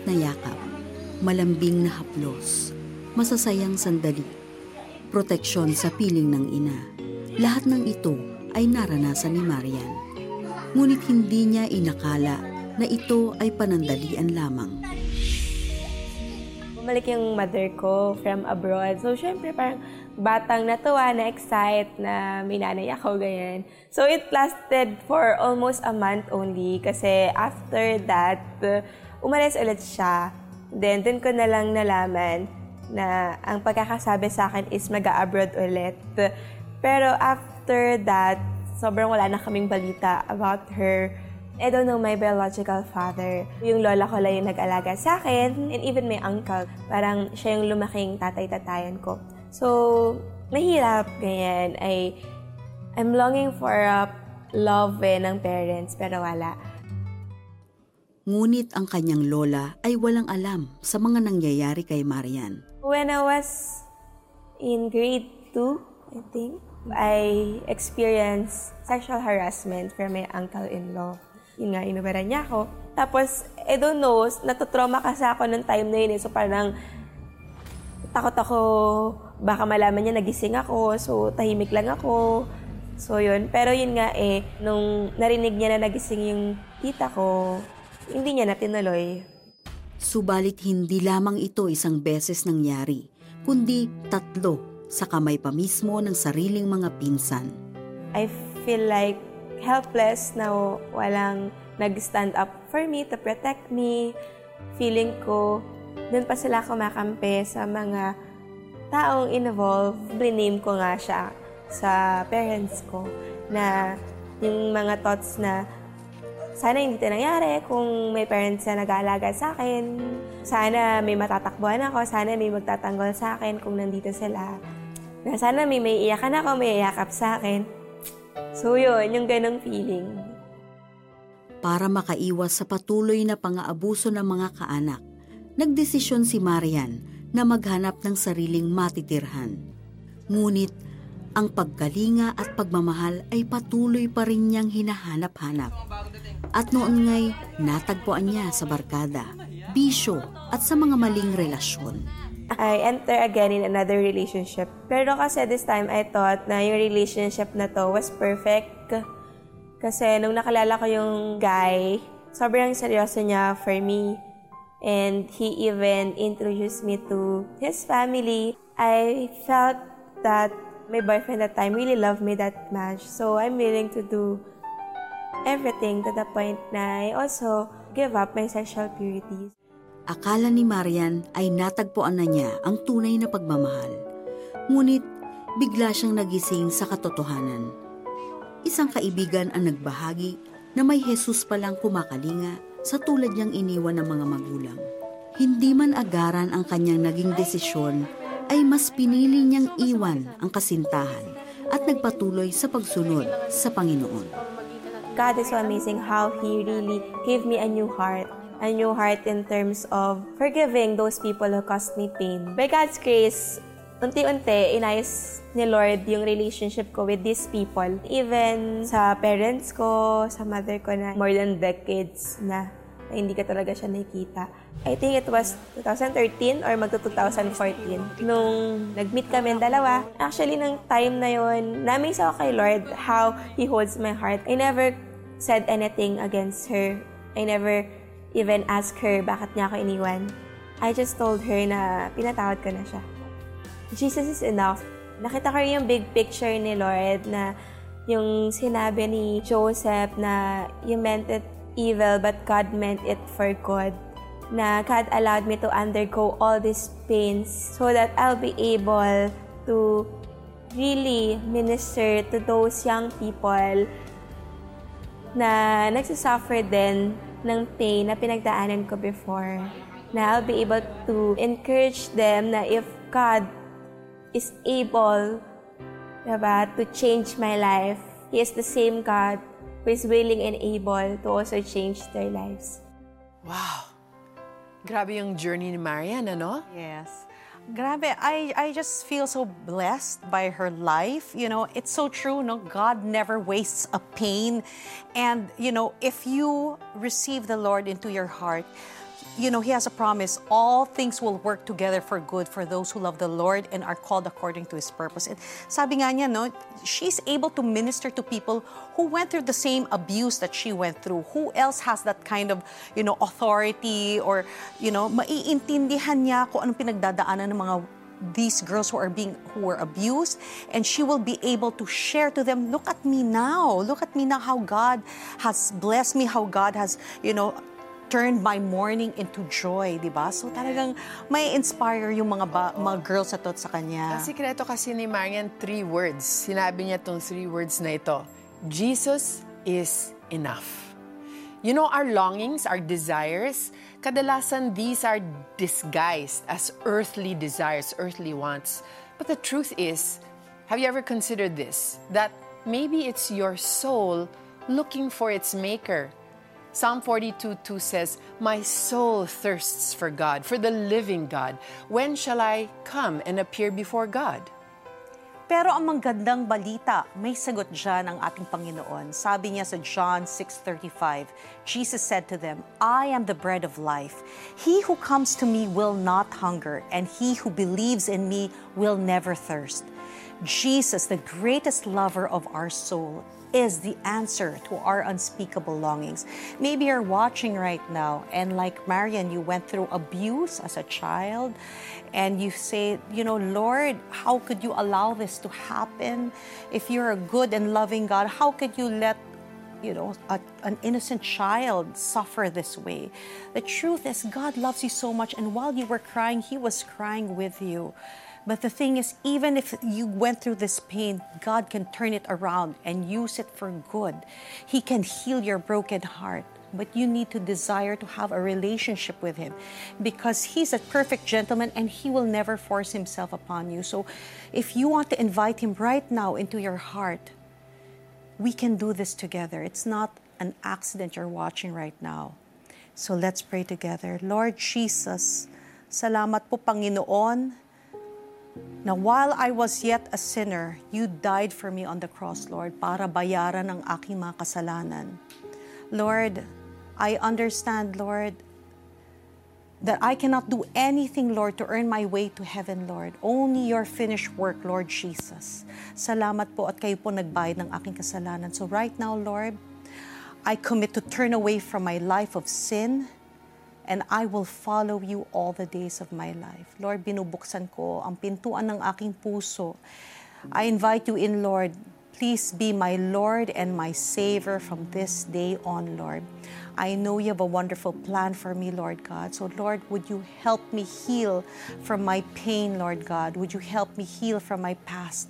Mainit na yakap, malambing na haplos, masasayang sandali, proteksyon sa piling ng ina. Lahat ng ito ay naranasan ni Marian. Ngunit hindi niya inakala na ito ay panandalian lamang. Bumalik yung mother ko from abroad. So, syempre, parang batang natuwa, na-excite na may nanay ako, ganyan. So, it lasted for almost a month only kasi after that, umalis ulit siya. Then, dun ko na lang nalaman na ang pagkakasabi sa akin is mag-abroad ulit. Pero after that, sobrang wala na kaming balita about her. I don't know my biological father. Yung lola ko lang yung nag-alaga sa akin, and even my uncle. Parang siya yung lumaking tatay-tatayan ko. So, mahirap, ganyan. I, I'm longing for a love eh, ng parents, pero wala. Ngunit ang kanyang lola ay walang alam sa mga nangyayari kay Marian. When I was in grade 2, I think, I experienced sexual harassment from my uncle-in-law. Yun nga, inubaran niya ako. Tapos, I don't know, natutrauma kasi ako nung time na yun eh. So, parang takot ako, baka malaman niya nagising ako. So, tahimik lang ako. So, yun. Pero yun nga eh, nung narinig niya na nagising yung tita ko, hindi niya na tinuloy. Subalit hindi lamang ito isang beses nangyari, kundi tatlo sa kamay pa mismo ng sariling mga pinsan. I feel like helpless na walang nag-stand up for me to protect me. Feeling ko, doon pa sila kumakampi sa mga taong involved. Bliname ko nga siya sa parents ko na yung mga thoughts na sana hindi ito nangyari kung may parents na nag-aalaga sa akin. Sana may matatakbuhan ako. Sana may magtatanggol sa akin kung nandito sila. Na sana may may iyakan ako, may iyakap sa akin. So yun, yung ganong feeling. Para makaiwas sa patuloy na pang-aabuso ng mga kaanak, nagdesisyon si Marian na maghanap ng sariling matitirhan. Ngunit ang pagkalinga at pagmamahal ay patuloy pa rin niyang hinahanap-hanap. At noon nga'y natagpuan niya sa barkada, bisyo at sa mga maling relasyon. I enter again in another relationship. Pero kasi this time I thought na yung relationship na to was perfect. Kasi nung nakalala ko yung guy, sobrang seryoso niya for me. And he even introduced me to his family. I felt that my boyfriend that time really loved me that much. So I'm willing to do everything to the point na I also give up my sexual purities. Akala ni Marian ay natagpuan na niya ang tunay na pagmamahal. Ngunit bigla siyang nagising sa katotohanan. Isang kaibigan ang nagbahagi na may Jesus palang kumakalinga sa tulad niyang iniwan ng mga magulang. Hindi man agaran ang kanyang naging desisyon ay mas pinili niyang iwan ang kasintahan at nagpatuloy sa pagsunod sa Panginoon. God is so amazing how He really gave me a new heart a new heart in terms of forgiving those people who caused me pain. By God's grace, unti-unti, inayos ni Lord yung relationship ko with these people. Even sa parents ko, sa mother ko na more than decades na, na hindi ka talaga siya nakikita. I think it was 2013 or magto 2014 nung nag-meet kami dalawa. Actually, nung time na yon, namin sa kay Lord how He holds my heart. I never said anything against her. I never even ask her bakit niya ako iniwan. I just told her na pinatawad ko na siya. Jesus is enough. Nakita ko yung big picture ni Lord na yung sinabi ni Joseph na you meant it evil but God meant it for good. Na God allowed me to undergo all these pains so that I'll be able to really minister to those young people na nagsasuffer din ng pain na pinagdaanan ko before. Na I'll be able to encourage them na if God is able diba, to change my life, He is the same God who is willing and able to also change their lives. Wow! Grabe yung journey ni Marian, ano? Yes. Grabe, I, I just feel so blessed by her life. You know, it's so true, no? God never wastes a pain. And, you know, if you receive the Lord into your heart, you know, He has a promise. All things will work together for good for those who love the Lord and are called according to His purpose. And sabi nga niya, no, she's able to minister to people who went through the same abuse that she went through. Who else has that kind of, you know, authority or, you know, maiintindihan niya kung anong pinagdadaanan ng mga these girls who are being who were abused and she will be able to share to them look at me now look at me now how god has blessed me how god has you know turned my mourning into joy, di ba? So talagang may inspire yung mga ba, mga girls na to sa kanya. Ang sikreto kasi ni Marian, three words. Sinabi niya tong three words na ito. Jesus is enough. You know, our longings, our desires, kadalasan these are disguised as earthly desires, earthly wants. But the truth is, have you ever considered this? That maybe it's your soul looking for its maker. Psalm 42 2 says, My soul thirsts for God, for the living God. When shall I come and appear before God? Pero ang magandang balita, may sagot dyan ang ating Panginoon. Sabi niya sa John 6.35, Jesus said to them, I am the bread of life. He who comes to me will not hunger, and he who believes in me will never thirst. Jesus, the greatest lover of our soul, is the answer to our unspeakable longings. Maybe you're watching right now, and like Marian, you went through abuse as a child, and you say, you know, Lord, how could you allow this to happen? If you're a good and loving God, how could you let you know, a, an innocent child suffer this way. The truth is, God loves you so much, and while you were crying, He was crying with you. But the thing is, even if you went through this pain, God can turn it around and use it for good. He can heal your broken heart. But you need to desire to have a relationship with Him because He's a perfect gentleman and He will never force Himself upon you. So if you want to invite Him right now into your heart, we can do this together. It's not an accident you're watching right now. So let's pray together. Lord Jesus, salamat po Panginoon na while I was yet a sinner, you died for me on the cross, Lord, para bayaran ang aking mga kasalanan. Lord, I understand, Lord, that I cannot do anything, Lord, to earn my way to heaven, Lord. Only your finished work, Lord Jesus. Salamat po at kayo po nagbayad ng aking kasalanan. So right now, Lord, I commit to turn away from my life of sin and I will follow you all the days of my life. Lord, binubuksan ko ang pintuan ng aking puso. I invite you in, Lord. Please be my Lord and my Savior from this day on, Lord. I know you have a wonderful plan for me, Lord God. So, Lord, would you help me heal from my pain, Lord God? Would you help me heal from my past?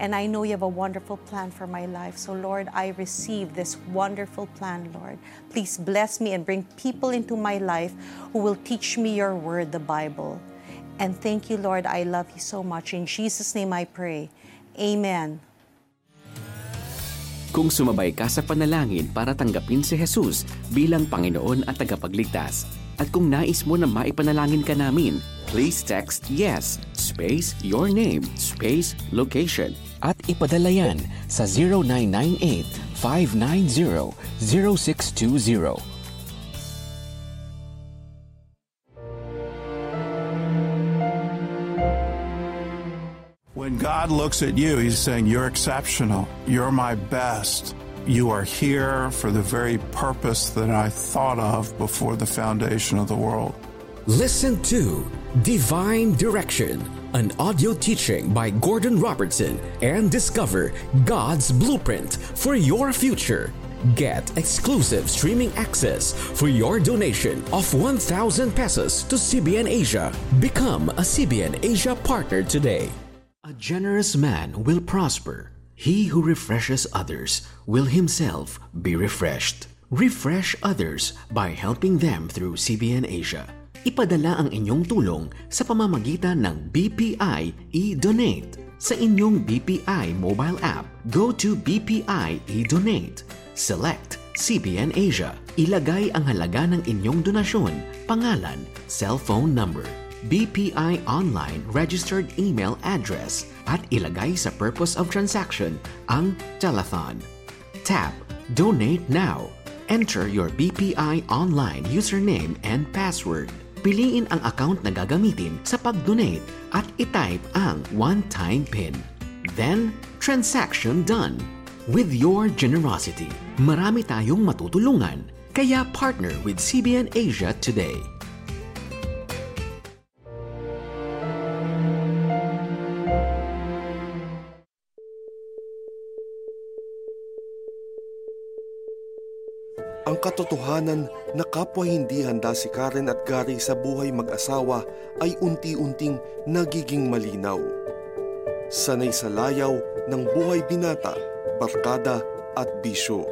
And I know you have a wonderful plan for my life. So, Lord, I receive this wonderful plan, Lord. Please bless me and bring people into my life who will teach me your word, the Bible. And thank you, Lord. I love you so much. In Jesus' name I pray. Amen. Kung sumabay ka sa panalangin para tanggapin si Jesus bilang Panginoon at tagapagligtas, at kung nais mo na maipanalangin ka namin, please text YES, space your name, space location, at ipadala sa 0998-590-0620. When God looks at you, He's saying, You're exceptional. You're my best. You are here for the very purpose that I thought of before the foundation of the world. Listen to Divine Direction, an audio teaching by Gordon Robertson, and discover God's blueprint for your future. Get exclusive streaming access for your donation of 1,000 pesos to CBN Asia. Become a CBN Asia partner today. A generous man will prosper. He who refreshes others will himself be refreshed. Refresh others by helping them through CBN Asia. Ipadala ang inyong tulong sa pamamagitan ng BPI e-Donate. Sa inyong BPI mobile app, go to BPI e-Donate. Select CBN Asia. Ilagay ang halaga ng inyong donasyon, pangalan, cellphone number, BPI online registered email address at ilagay sa purpose of transaction ang telethon. Tap Donate Now Enter your BPI online username and password. Piliin ang account na gagamitin sa pag-donate at itype ang one-time PIN. Then, transaction done. With your generosity, marami tayong matutulungan. Kaya partner with CBN Asia today. Ang katotohanan na kapwa hindi handa si Karen at Gary sa buhay mag-asawa ay unti-unting nagiging malinaw. Sanay sa layaw ng buhay binata, barkada at bisyo.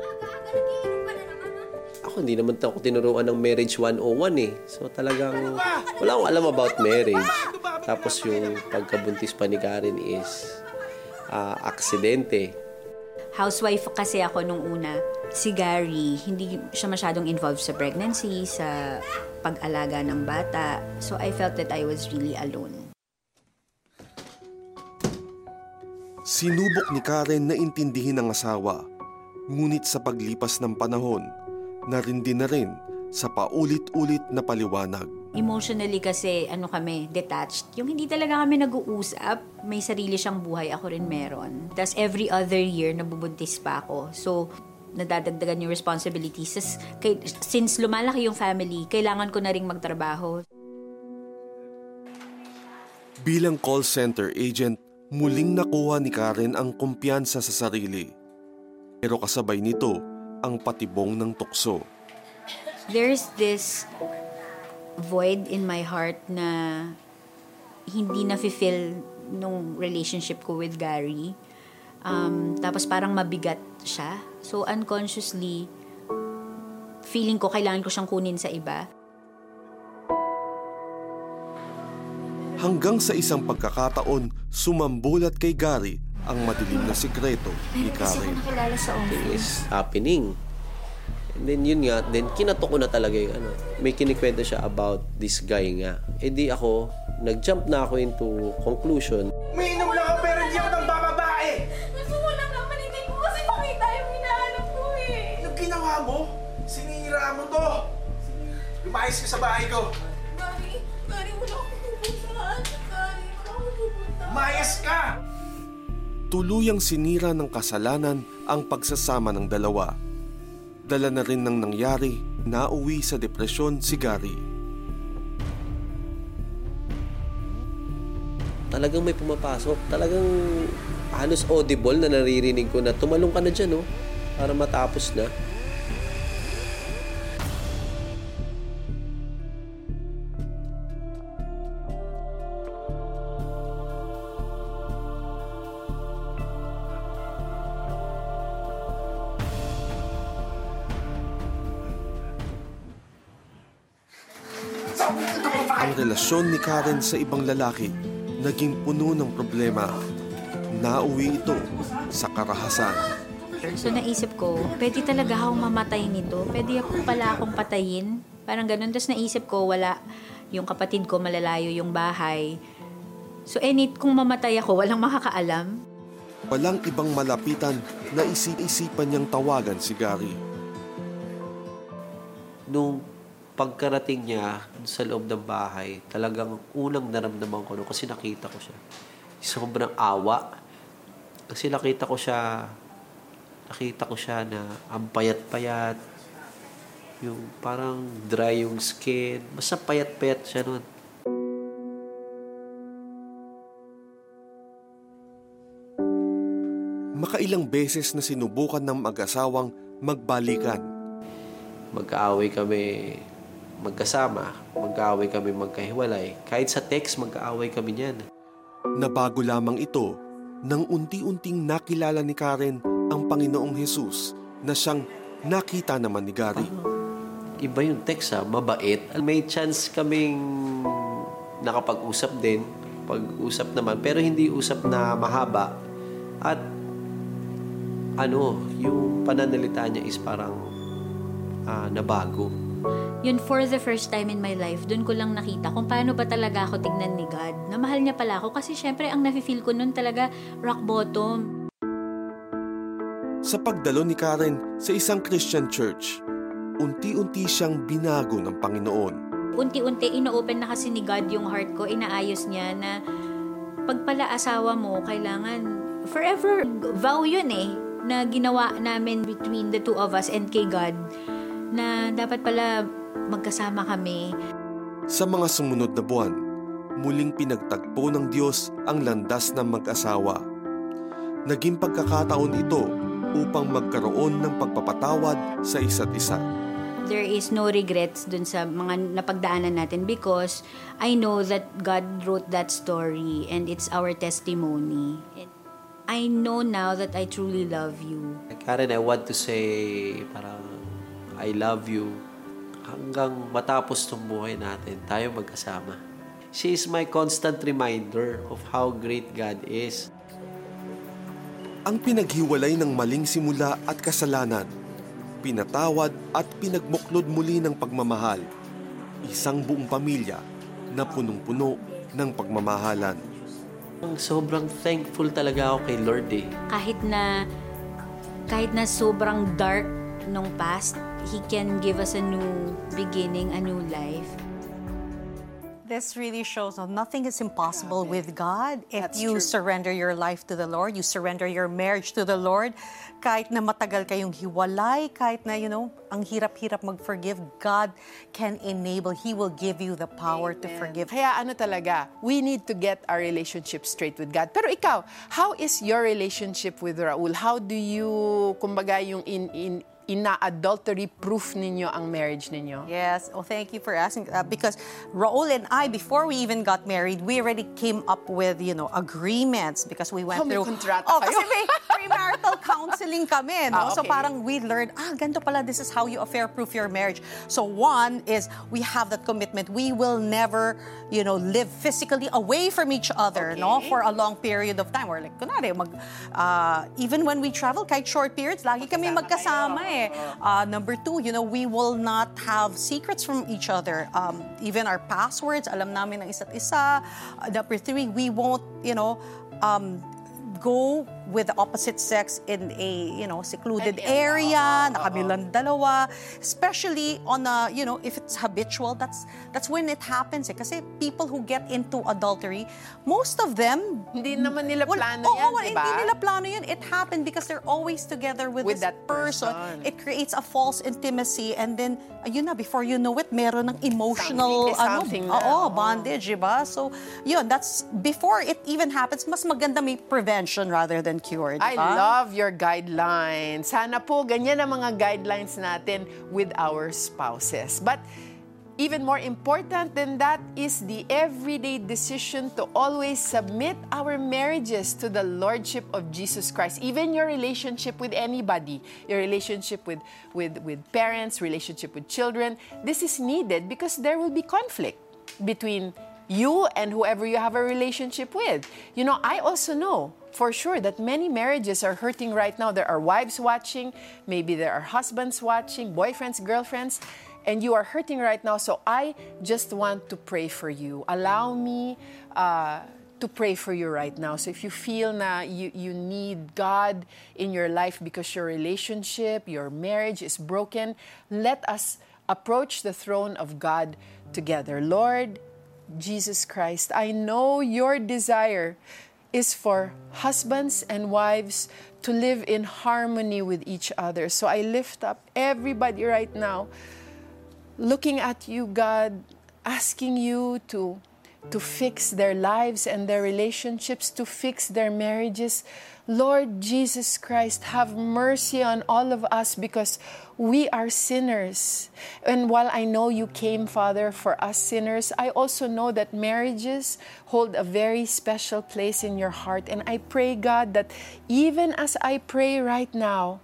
Ako, hindi naman ako tinuruan ng marriage 101 eh. So talagang wala akong alam about marriage. Tapos yung pagkabuntis pa ni Karen is ah, aksidente. Housewife kasi ako nung una. Si Gary, hindi siya masyadong involved sa pregnancy, sa pag-alaga ng bata. So I felt that I was really alone. Sinubok ni Karen na intindihin ang asawa. Ngunit sa paglipas ng panahon, narindi na rin sa paulit-ulit na paliwanag. Emotionally kasi, ano kami, detached. Yung hindi talaga kami nag-uusap, may sarili siyang buhay, ako rin meron. Tapos every other year, nabubuntis pa ako. So, nadadagdagan yung responsibilities. Since, kay, since lumalaki yung family, kailangan ko na rin magtrabaho. Bilang call center agent, muling nakuha ni Karen ang kumpiyansa sa sarili. Pero kasabay nito ang patibong ng tukso. There's this void in my heart na hindi na-fulfill nung relationship ko with Gary. Um, tapos parang mabigat siya. So unconsciously, feeling ko kailangan ko siyang kunin sa iba. Hanggang sa isang pagkakataon, sumambulat kay Gary ang madilim na sikreto ni Karen. nakilala sa Thing is happening. And then yun nga, then kinato ko na talaga yung ano. May kinikwento siya about this guy nga. E di ako, nag-jump na ako into conclusion. Umiinom lang ako pero hindi ako nang Lumayas ka sa bahay ko! Gary, Gary, wala akong pupuntahan. Gary, wala akong pupuntahan. Lumayas ka! Tuluyang sinira ng kasalanan ang pagsasama ng dalawa. Dala na rin ng nangyari, nauwi sa depresyon si Gary. Talagang may pumapasok. Talagang halos audible na naririnig ko na tumalong ka na dyan, no? Para matapos na. Relasyon ni Karen sa ibang lalaki naging puno ng problema. Nauwi ito sa karahasan. So naisip ko, pwede talaga akong mamatay nito. Pwede ako pala akong patayin. Parang ganun. Tapos naisip ko, wala yung kapatid ko, malalayo yung bahay. So any, kung mamatay ako, walang makakaalam. Walang ibang malapitan na isip-isipan niyang tawagan si Gary. Nung pagkarating niya sa loob ng bahay, talagang unang naramdaman ko no, kasi nakita ko siya. Sobrang awa. Kasi nakita ko siya, nakita ko siya na ang payat-payat, yung parang dry yung skin, basta payat-payat siya nun. Makailang beses na sinubukan ng mag-asawang magbalikan. Magkaaway kami magkasama, magkaaway kami magkahiwalay. Kahit sa text, magkaaway kami niyan. Nabago lamang ito nang unti-unting nakilala ni Karen ang Panginoong Jesus na siyang nakita naman ni Gary. Iba yung text ha, mabait. May chance kaming nakapag-usap din, pag-usap naman, pero hindi usap na mahaba. At ano, yung pananalita niya is parang ah, nabago. Yun for the first time in my life, dun ko lang nakita kung paano ba talaga ako tignan ni God. Na mahal niya pala ako kasi syempre ang nafe-feel ko nun talaga rock bottom. Sa pagdalo ni Karen sa isang Christian church, unti-unti siyang binago ng Panginoon. Unti-unti, ino-open na kasi ni God yung heart ko, inaayos niya na pag pala asawa mo, kailangan forever vow yun eh, na ginawa namin between the two of us and kay God, na dapat pala magkasama kami. Sa mga sumunod na buwan, muling pinagtagpo ng Diyos ang landas ng mag-asawa. Naging pagkakataon ito upang magkaroon ng pagpapatawad sa isa't isa. There is no regrets dun sa mga napagdaanan natin because I know that God wrote that story and it's our testimony. I know now that I truly love you. Karen, I want to say parang I love you hanggang matapos tong buhay natin, tayo magkasama. She is my constant reminder of how great God is. Ang pinaghiwalay ng maling simula at kasalanan, pinatawad at pinagbuklod muli ng pagmamahal. Isang buong pamilya na punong-puno ng pagmamahalan. Sobrang thankful talaga ako kay Lord eh. Kahit na kahit na sobrang dark nung past, He can give us a new beginning, a new life. This really shows that nothing is impossible with God. If you surrender your life to the Lord, you surrender your marriage to the Lord, kahit na matagal kayong hiwalay, kahit na, you know, ang hirap-hirap mag-forgive, God can enable. He will give you the power to forgive. Kaya ano talaga, we need to get our relationship straight with God. Pero ikaw, how is your relationship with Raul? How do you, kumbaga, yung in, in, ina-adultery proof ninyo ang marriage ninyo? Yes. Oh, thank you for asking. Uh, because Raul and I, before we even got married, we already came up with, you know, agreements because we went Oh, may through... kontrata oh, kayo. kasi may premarital counseling kami, no? Ah, So okay. parang we learned, ah, ganito pala, this is how you affair-proof your marriage. So one is, we have that commitment. We will never, you know, live physically away from each other, no? Okay. For a long period of time. Or like, kunwari, mag, uh, even when we travel, kahit short periods, lagi kami magkasama eh. Uh, number two, you know, we will not have secrets from each other. Um, even our passwords, alam namin ng isa't isa. Uh, number three, we won't, you know, um, go with the opposite sex in a, you know, secluded area, na kami lang dalawa. Especially on a, you know, if it's habitual, that's that's when it happens eh. Kasi people who get into adultery, most of them... Hindi naman nila Well, plano oo, yan, wala- di ba? Hindi nila plano yun. It happened because they're always together with, With this that person. person. It creates a false intimacy and then, ayun na, before you know it, meron ng emotional Something ano, something na, oo. bondage, di ba? So, yun, that's, before it even happens, mas maganda may prevention rather than cure, di I love your guidelines. Sana po ganyan ang mga guidelines natin with our spouses. But even more important than that is the everyday decision to always submit our marriages to the lordship of Jesus Christ. Even your relationship with anybody, your relationship with with with parents, relationship with children, this is needed because there will be conflict between you and whoever you have a relationship with. You know, I also know for sure that many marriages are hurting right now. There are wives watching, maybe there are husbands watching, boyfriends, girlfriends, and you are hurting right now. So I just want to pray for you. Allow me uh, to pray for you right now. So if you feel na you, you need God in your life because your relationship, your marriage is broken, let us approach the throne of God together. Lord, Jesus Christ, I know your desire is for husbands and wives to live in harmony with each other. So I lift up everybody right now, looking at you, God, asking you to, to fix their lives and their relationships, to fix their marriages. Lord Jesus Christ, have mercy on all of us because we are sinners. And while I know you came, Father, for us sinners, I also know that marriages hold a very special place in your heart. And I pray, God, that even as I pray right now,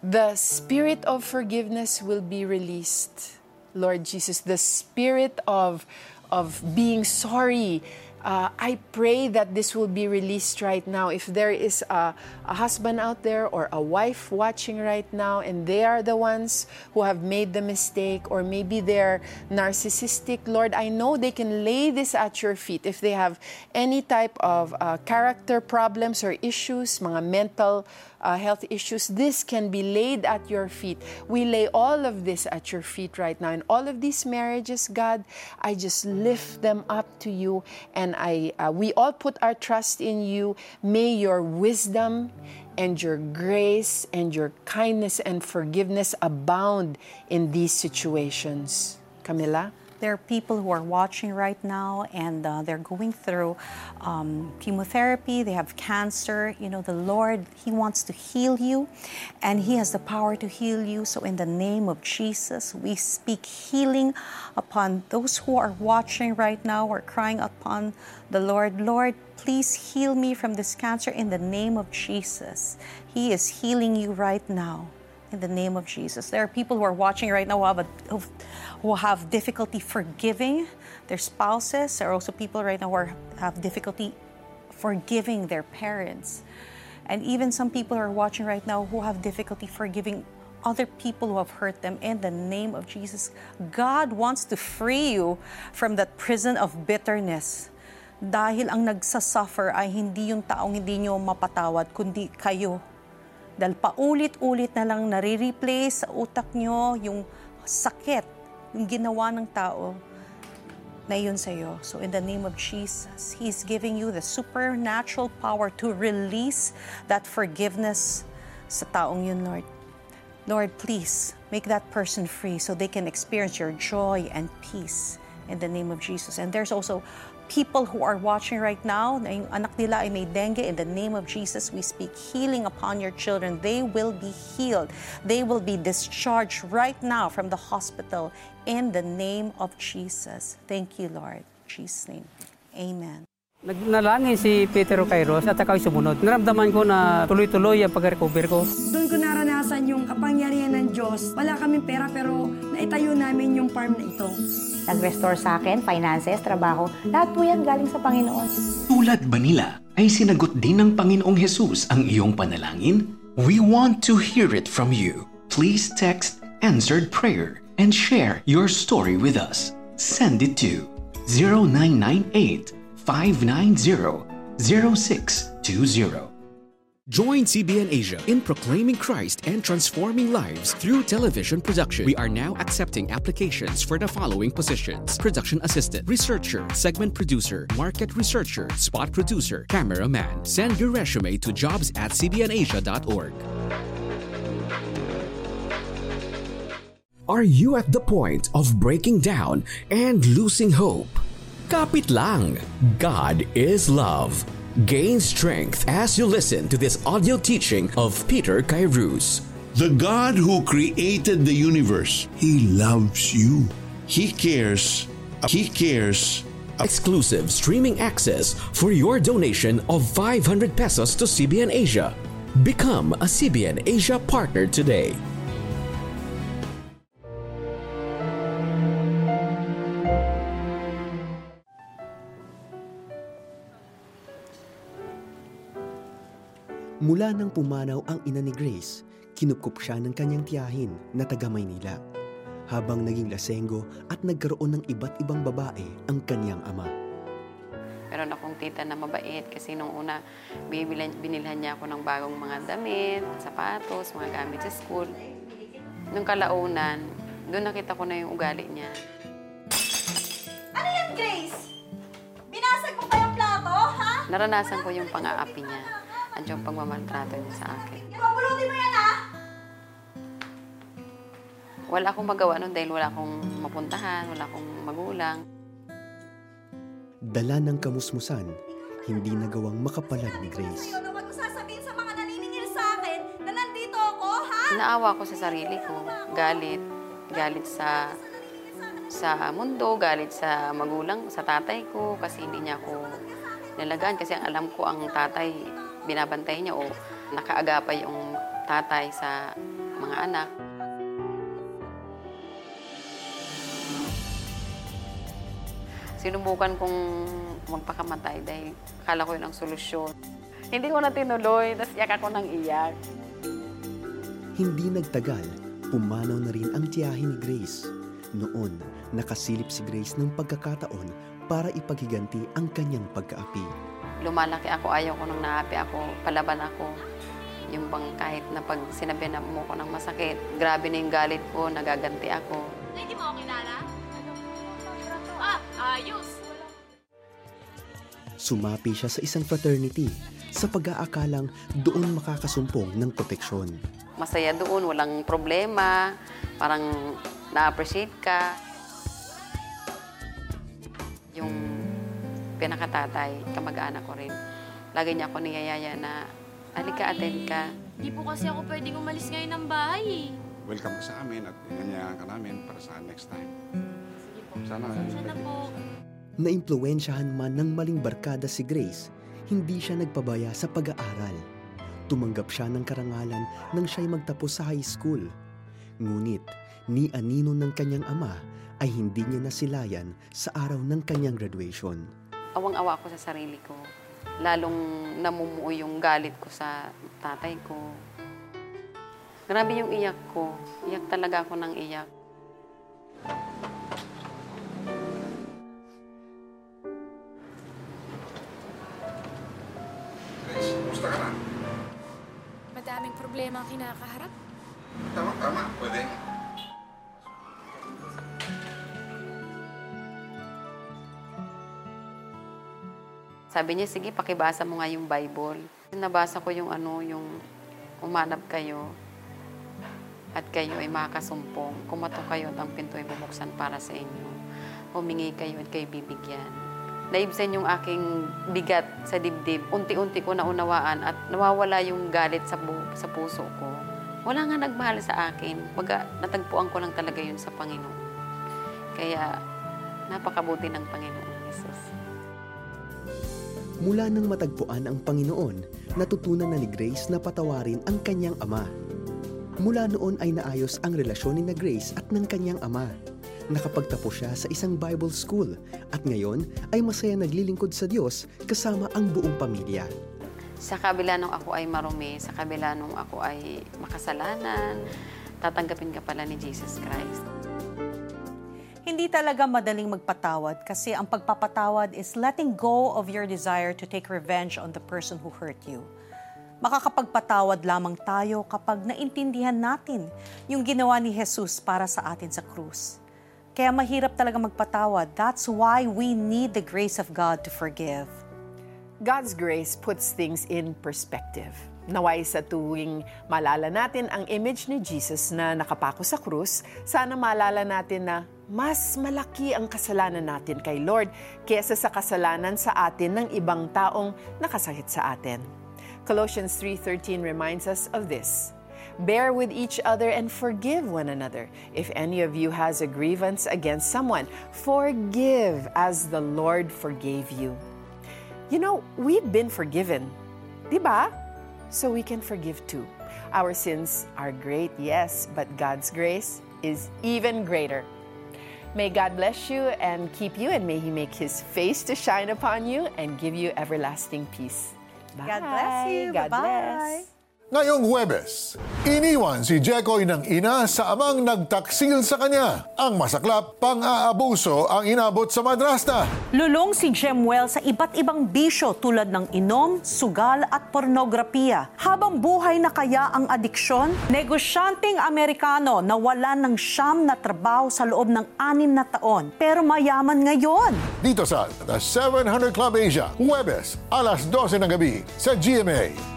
the spirit of forgiveness will be released. Lord Jesus, the spirit of, of being sorry Uh, I pray that this will be released right now. If there is a, a husband out there or a wife watching right now, and they are the ones who have made the mistake, or maybe they're narcissistic, Lord, I know they can lay this at your feet. If they have any type of uh, character problems or issues, mga mental uh, health issues, this can be laid at your feet. We lay all of this at your feet right now. And all of these marriages, God, I just lift them up to you. And I, uh, we all put our trust in you. May your wisdom and your grace and your kindness and forgiveness abound in these situations. Camila? There are people who are watching right now and uh, they're going through um, chemotherapy, they have cancer. You know, the Lord, He wants to heal you and He has the power to heal you. So, in the name of Jesus, we speak healing upon those who are watching right now or crying upon the Lord. Lord, please heal me from this cancer in the name of Jesus. He is healing you right now in the name of Jesus. There are people who are watching right now who have, a, who have difficulty forgiving their spouses. There are also people right now who are, have difficulty forgiving their parents. And even some people are watching right now who have difficulty forgiving other people who have hurt them in the name of Jesus. God wants to free you from that prison of bitterness. Dahil ang nagsasuffer ay hindi yung taong hindi nyo mapatawad, kundi kayo dahil paulit-ulit na lang nare-replay sa utak nyo yung sakit, yung ginawa ng tao na yun sa'yo. So in the name of Jesus, He's giving you the supernatural power to release that forgiveness sa taong yun, Lord. Lord, please make that person free so they can experience your joy and peace in the name of Jesus. And there's also people who are watching right now, na yung anak nila ay may dengue, in the name of Jesus, we speak healing upon your children. They will be healed. They will be discharged right now from the hospital in the name of Jesus. Thank you, Lord. In Jesus' name. Amen. Nagnalangin si Peter Kairos at ako'y sumunod. Naramdaman ko na tuloy-tuloy ang pag-recover ko. Doon ko naranasan yung kapangyarihan ng Diyos. Wala kaming pera pero naitayo namin yung farm na ito. Nag-restore sa akin, finances, trabaho. Lahat po yan galing sa Panginoon. Tulad ba nila ay sinagot din ng Panginoong Jesus ang iyong panalangin? We want to hear it from you. Please text answered prayer and share your story with us. Send it to 0998 590 0620. Join CBN Asia in proclaiming Christ and transforming lives through television production. We are now accepting applications for the following positions production assistant, researcher, segment producer, market researcher, spot producer, cameraman. Send your resume to jobs at cbnasia.org. Are you at the point of breaking down and losing hope? Kapit lang. God is love. Gain strength as you listen to this audio teaching of Peter Kairos. The God who created the universe, He loves you. He cares. He cares. Exclusive streaming access for your donation of 500 pesos to CBN Asia. Become a CBN Asia partner today. Mula nang pumanaw ang ina ni Grace, kinupkup siya ng kanyang tiyahin na taga Maynila. Habang naging lasenggo at nagkaroon ng iba't ibang babae ang kanyang ama. Meron akong tita na mabait kasi nung una binilan, binilhan niya ako ng bagong mga damit, sapatos, mga gamit sa school. Nung kalaunan, doon nakita ko na yung ugali niya. Ano yan, Grace? Binasag mo pa yung plato, ha? Naranasan ko yung pang-aapi niya at yung pagmamaltrato niya sa akin. Ipapulutin mo yan, ha? Wala akong magawa nun dahil wala akong mapuntahan, wala akong magulang. Dala ng kamusmusan, hindi nagawang makapalag ni Grace. Sa'yo na wag mo sasabihin sa mga naniningil sa akin na nandito ako, ha? Naawa ko sa sarili ko. Galit. Galit sa sa mundo, galit sa magulang, sa tatay ko kasi hindi niya ako nalagaan. Kasi ang alam ko ang tatay, binabantay niya o nakaagapay yung tatay sa mga anak. Sinubukan kong magpakamatay dahil akala ko yun ang solusyon. Hindi ko na tinuloy, tapos iyak ako ng iyak. Hindi nagtagal, pumanaw na rin ang tiyahin ni Grace. Noon, nakasilip si Grace ng pagkakataon para ipaghiganti ang kanyang pagkaapi. Lumalaki ako, ayaw ko nang naapi ako, palaban ako. Yung bang kahit na pag sinabi na mo ko ng masakit, grabe na yung galit ko, nagaganti ako. Hindi mo ako kilala? Ah, ayos! Sumapi siya sa isang fraternity sa pag-aakalang doon makakasumpong ng proteksyon. Masaya doon, walang problema, parang na-appreciate ka. Pinakatatay, kamag-anak ko rin, lagi niya ako niyayaya na, alika, attend ka. Di po kasi ako pwedeng umalis ngayon ng bahay eh. Welcome ka sa amin at inanyayahan ka namin para sa next time. Sana. Sana po. Naimpluwensyahan man ng maling barkada si Grace, hindi siya nagpabaya sa pag-aaral. Tumanggap siya ng karangalan nang siya'y magtapos sa high school. Ngunit, ni anino ng kanyang ama ay hindi niya nasilayan sa araw ng kanyang graduation. Awang-awa ako sa sarili ko. Lalong namumuo yung galit ko sa tatay ko. Grabe yung iyak ko. Iyak talaga ako ng iyak. Grace, kumusta ka na? Madaming problema ang kinakaharap. Tama, tama. Pwede. Sabi niya, sige, pakibasa mo nga yung Bible. Nabasa ko yung ano, yung umanap kayo at kayo ay makakasumpong. Kumato kayo at ang pinto ay bubuksan para sa inyo. Humingi kayo at kayo bibigyan. Naibsan yung aking bigat sa dibdib. Unti-unti ko naunawaan at nawawala yung galit sa, bu- sa puso ko. Wala nga nagmahal sa akin. Baga, natagpuan ko lang talaga yun sa Panginoon. Kaya, napakabuti ng Panginoon Jesus. Mula nang matagpuan ang Panginoon, natutunan na ni Grace na patawarin ang kanyang ama. Mula noon ay naayos ang relasyon ni na Grace at ng kanyang ama. Nakapagtapos siya sa isang Bible school at ngayon ay masaya naglilingkod sa Diyos kasama ang buong pamilya. Sa kabila nung ako ay marumi, sa kabila nung ako ay makasalanan, tatanggapin ka pala ni Jesus Christ. Hindi talaga madaling magpatawad kasi ang pagpapatawad is letting go of your desire to take revenge on the person who hurt you. Makakapagpatawad lamang tayo kapag naintindihan natin yung ginawa ni Jesus para sa atin sa krus. Kaya mahirap talaga magpatawad. That's why we need the grace of God to forgive. God's grace puts things in perspective. Naway sa tuwing malala natin ang image ni Jesus na nakapako sa krus, sana malala natin na mas malaki ang kasalanan natin kay Lord kesa sa kasalanan sa atin ng ibang taong nakasakit sa atin. Colossians 3.13 reminds us of this. Bear with each other and forgive one another. If any of you has a grievance against someone, forgive as the Lord forgave you. You know, we've been forgiven. Diba? So we can forgive too. Our sins are great, yes, but God's grace is even greater. May God bless you and keep you, and may He make His face to shine upon you and give you everlasting peace. Bye. God bless you. God Bye-bye. bless. Ngayong Huwebes, iniwan si Jekoy ng ina sa amang nagtaksil sa kanya. Ang masaklap, pang-aabuso ang inabot sa madrasta. Lulong si Jemuel sa iba't ibang bisyo tulad ng inom, sugal at pornografiya. Habang buhay na kaya ang adiksyon, negosyanteng Amerikano na wala ng siyam na trabaho sa loob ng anim na taon pero mayaman ngayon. Dito sa The 700 Club Asia, Huwebes, alas 12 ng gabi sa GMA.